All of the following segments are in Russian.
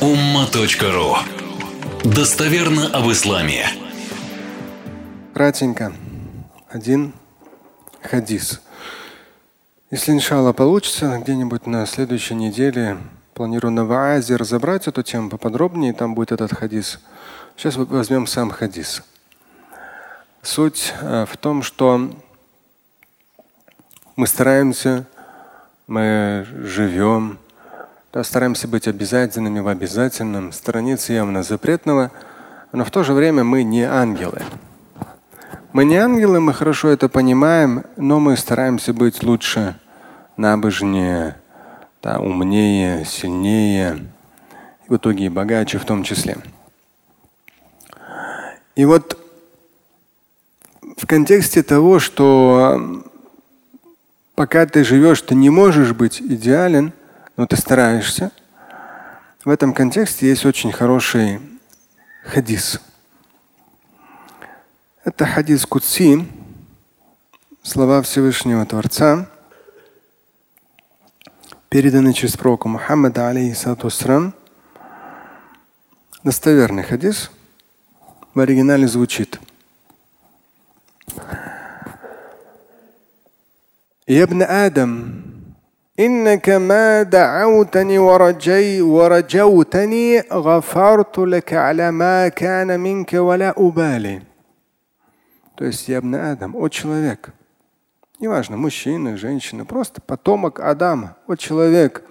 umma.ru Достоверно об исламе. Кратенько. Один хадис. Если иншалла получится, где-нибудь на следующей неделе планирую на Ваазе разобрать эту тему поподробнее, там будет этот хадис. Сейчас возьмем сам хадис. Суть э, в том, что мы стараемся, мы живем, стараемся быть обязательными в обязательном, сторониться явно запретного, но в то же время мы не ангелы. Мы не ангелы, мы хорошо это понимаем, но мы стараемся быть лучше, набожнее, да, умнее, сильнее, в итоге и богаче в том числе. И вот в контексте того, что пока ты живешь, ты не можешь быть идеален, но ты стараешься. В этом контексте есть очень хороший хадис. Это хадис Куци, слова Всевышнего Творца, переданы через пророка Мухаммада, алейхиссату Достоверный хадис в оригинале звучит. Ябн Адам, إنك ما دعوتني ورجي ورجوتني غفرت لك على ما كان منك ولا أبالي То есть я ابن Адам, о человек. Неважно, мужчина, женщина, просто потомок Адама, о человек.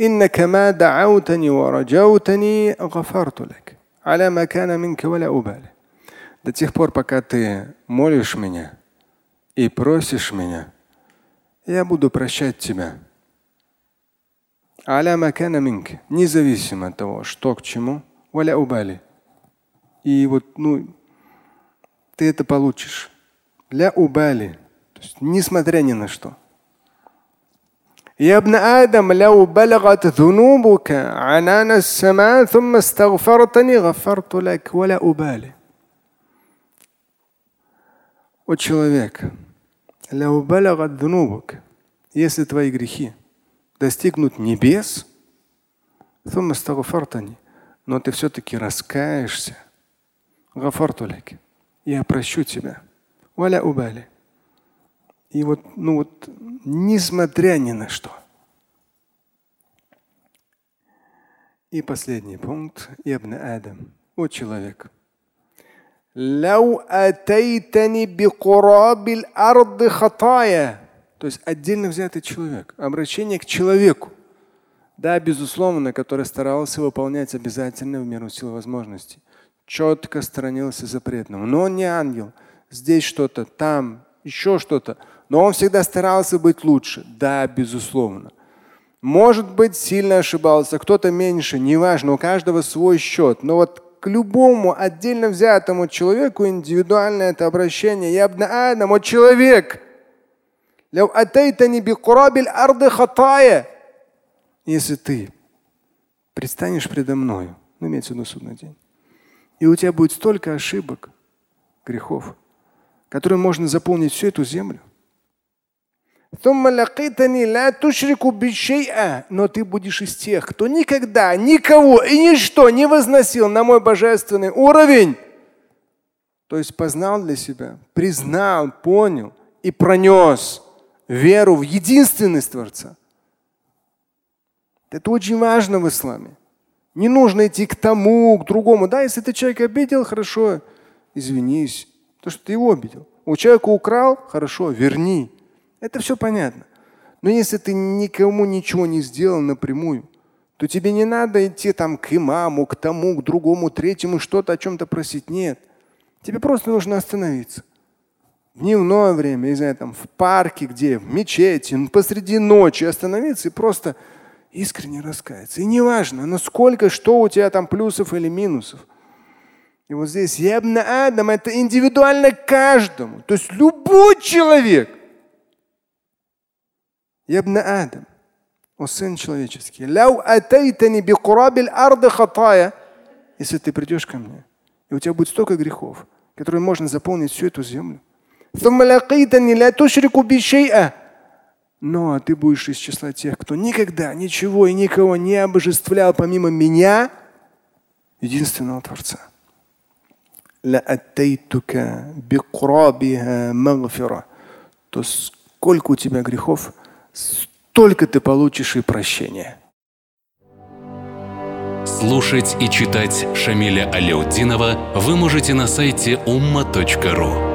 إنك ما دعوتني ورجوتني غفرت لك على ما كان منك ولا أبالي. До тех пор, пока ты молишь меня и просишь меня, я буду прощать тебя. Аля макана минк, независимо от того, что к чему, валя убали. И вот, ну, ты это получишь. Ля убали. То есть, несмотря ни на что. يا ابن آدم لو بلغت ذنوبك عنان السماء ثم استغفرتني غفرت لك ولا أبالي. О человек, لو بلغت ذنوبك, если твои грехи достигнут небес, но ты все-таки раскаешься, я прощу тебя. Валя убали. И вот, ну вот, несмотря ни на что. И последний пункт. Ибн Адам. О человек. لو أتيتني بقراب الأرض خطايا то есть отдельно взятый человек, обращение к человеку. Да, безусловно, который старался выполнять обязательно в меру сил возможностей. Четко сторонился запретного. Но он не ангел. Здесь что-то, там, еще что-то. Но он всегда старался быть лучше. Да, безусловно. Может быть, сильно ошибался, кто-то меньше, неважно, у каждого свой счет. Но вот к любому отдельно взятому человеку индивидуальное это обращение. Я вот человек – Лев атейтани бикурабиль арды хатая. Если ты предстанешь предо мною, ну, имеется в виду судный день, и у тебя будет столько ошибок, грехов, которые можно заполнить всю эту землю. Но ты будешь из тех, кто никогда никого и ничто не возносил на мой божественный уровень. То есть познал для себя, признал, понял и пронес – веру в единственность Творца. Это очень важно в исламе. Не нужно идти к тому, к другому. Да, если ты человека обидел, хорошо, извинись. То, что ты его обидел. У человека украл, хорошо, верни. Это все понятно. Но если ты никому ничего не сделал напрямую, то тебе не надо идти там к имаму, к тому, к другому, третьему, что-то о чем-то просить. Нет. Тебе просто нужно остановиться дневное время, не знаю, там в парке, где, в мечети, посреди ночи остановиться и просто искренне раскаяться. И неважно, насколько, что у тебя там плюсов или минусов. И вот здесь ябна Адам это индивидуально каждому. То есть любой человек. Ябна Адам. О сын человеческий. Если ты придешь ко мне, и у тебя будет столько грехов, которые можно заполнить всю эту землю. Но ты будешь из числа тех, кто никогда ничего и никого не обожествлял помимо меня, единственного Творца. То сколько у тебя грехов, столько ты получишь и прощения. Слушать и читать Шамиля Аляутдинова вы можете на сайте умма.ру.